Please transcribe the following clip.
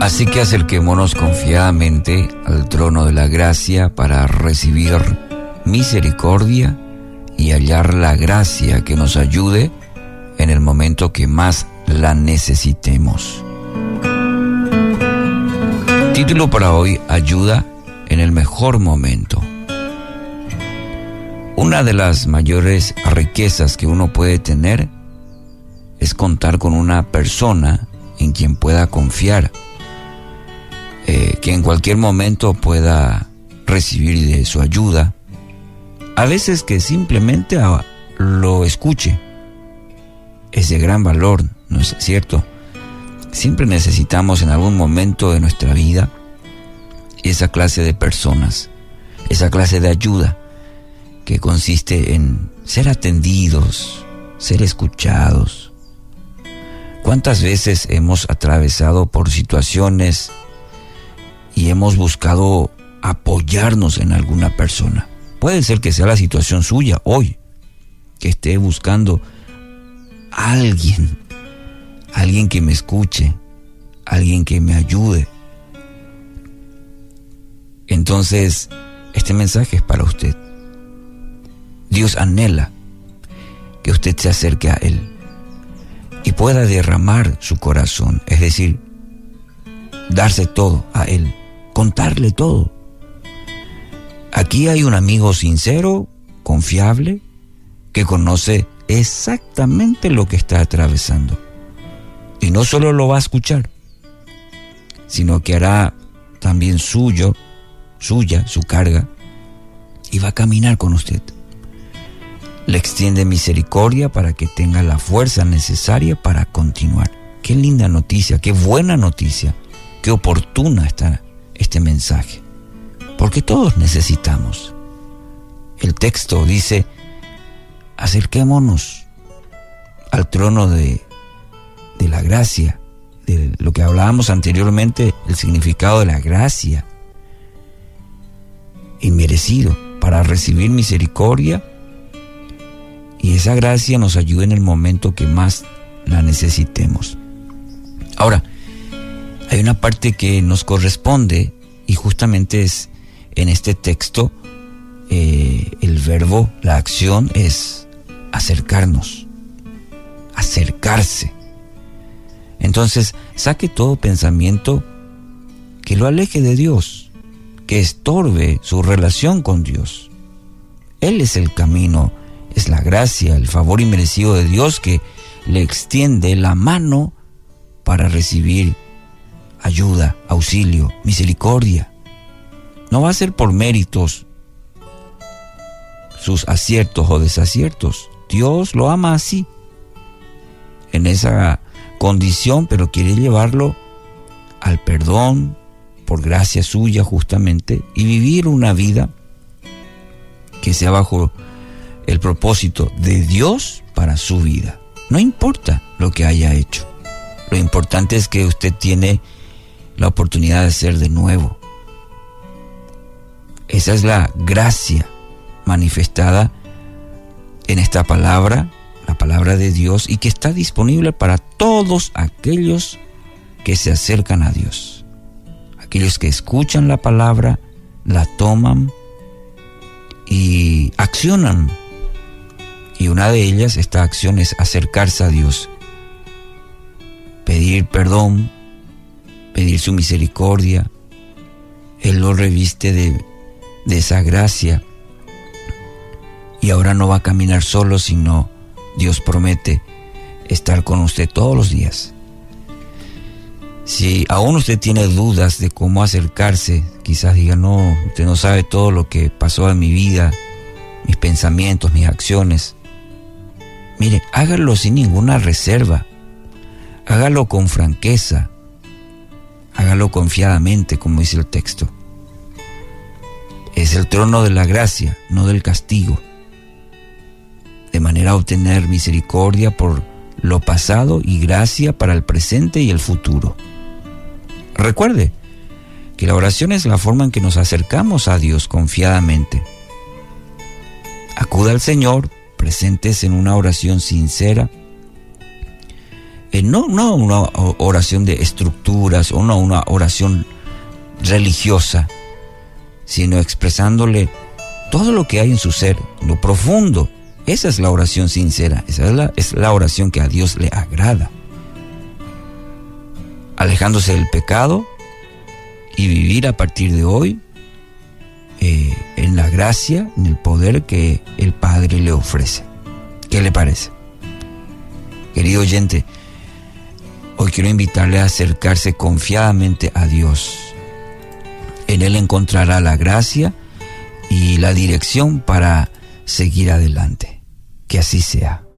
Así que acerquémonos confiadamente al trono de la gracia para recibir misericordia y hallar la gracia que nos ayude en el momento que más la necesitemos. Título para hoy, Ayuda en el mejor momento. Una de las mayores riquezas que uno puede tener es contar con una persona en quien pueda confiar, eh, que en cualquier momento pueda recibir de su ayuda, a veces que simplemente lo escuche. Es de gran valor, ¿no es cierto? Siempre necesitamos en algún momento de nuestra vida esa clase de personas, esa clase de ayuda que consiste en ser atendidos, ser escuchados. ¿Cuántas veces hemos atravesado por situaciones y hemos buscado apoyarnos en alguna persona? Puede ser que sea la situación suya hoy, que esté buscando a alguien, alguien que me escuche, alguien que me ayude. Entonces, este mensaje es para usted. Dios anhela que usted se acerque a Él y pueda derramar su corazón, es decir, darse todo a Él, contarle todo. Aquí hay un amigo sincero, confiable, que conoce exactamente lo que está atravesando. Y no solo lo va a escuchar, sino que hará también suyo, suya, su carga, y va a caminar con usted. Le extiende misericordia para que tenga la fuerza necesaria para continuar. Qué linda noticia, qué buena noticia, qué oportuna está este mensaje. Porque todos necesitamos. El texto dice, acerquémonos al trono de, de la gracia, de lo que hablábamos anteriormente, el significado de la gracia, inmerecido, para recibir misericordia y esa gracia nos ayude en el momento que más la necesitemos. Ahora, hay una parte que nos corresponde y justamente es en este texto eh, el verbo, la acción es acercarnos, acercarse. Entonces, saque todo pensamiento que lo aleje de Dios, que estorbe su relación con Dios. Él es el camino, es la gracia, el favor inmerecido de Dios que le extiende la mano para recibir ayuda, auxilio, misericordia. No va a ser por méritos sus aciertos o desaciertos. Dios lo ama así, en esa condición, pero quiere llevarlo al perdón por gracia suya justamente y vivir una vida que sea bajo el propósito de Dios para su vida. No importa lo que haya hecho. Lo importante es que usted tiene la oportunidad de ser de nuevo. Esa es la gracia manifestada en esta palabra, la palabra de Dios, y que está disponible para todos aquellos que se acercan a Dios. Aquellos que escuchan la palabra, la toman y accionan. Y una de ellas, esta acción es acercarse a Dios, pedir perdón, pedir su misericordia. Él lo reviste de, esa gracia y ahora no va a caminar solo, sino Dios promete estar con usted todos los días. Si aún usted tiene dudas de cómo acercarse, quizás diga, no, usted no sabe todo lo que pasó en mi vida, mis pensamientos, mis acciones. Mire, hágalo sin ninguna reserva, hágalo con franqueza, hágalo confiadamente, como dice el texto. Es el trono de la gracia, no del castigo de manera a obtener misericordia por lo pasado y gracia para el presente y el futuro. Recuerde que la oración es la forma en que nos acercamos a Dios confiadamente. Acuda al Señor, presentes en una oración sincera, eh, no, no una oración de estructuras o no una oración religiosa, sino expresándole todo lo que hay en su ser, lo profundo. Esa es la oración sincera, esa es la, es la oración que a Dios le agrada. Alejándose del pecado y vivir a partir de hoy eh, en la gracia, en el poder que el Padre le ofrece. ¿Qué le parece? Querido oyente, hoy quiero invitarle a acercarse confiadamente a Dios. En Él encontrará la gracia y la dirección para seguir adelante. Que así sea.